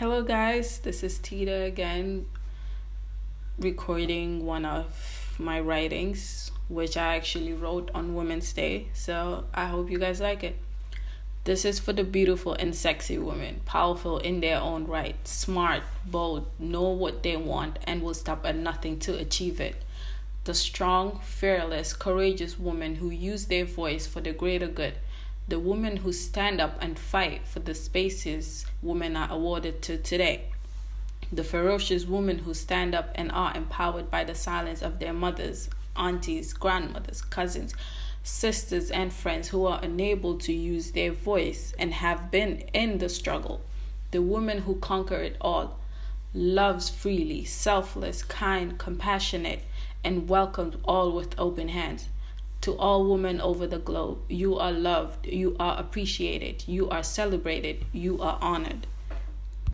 Hello, guys. This is Tita again, recording one of my writings, which I actually wrote on Women's Day. So I hope you guys like it. This is for the beautiful and sexy women, powerful in their own right, smart, bold, know what they want, and will stop at nothing to achieve it. The strong, fearless, courageous women who use their voice for the greater good the women who stand up and fight for the spaces women are awarded to today. The ferocious women who stand up and are empowered by the silence of their mothers, aunties, grandmothers, cousins, sisters, and friends who are unable to use their voice and have been in the struggle. The woman who conquer it all, loves freely, selfless, kind, compassionate, and welcomes all with open hands. To all women over the globe, you are loved, you are appreciated, you are celebrated, you are honored.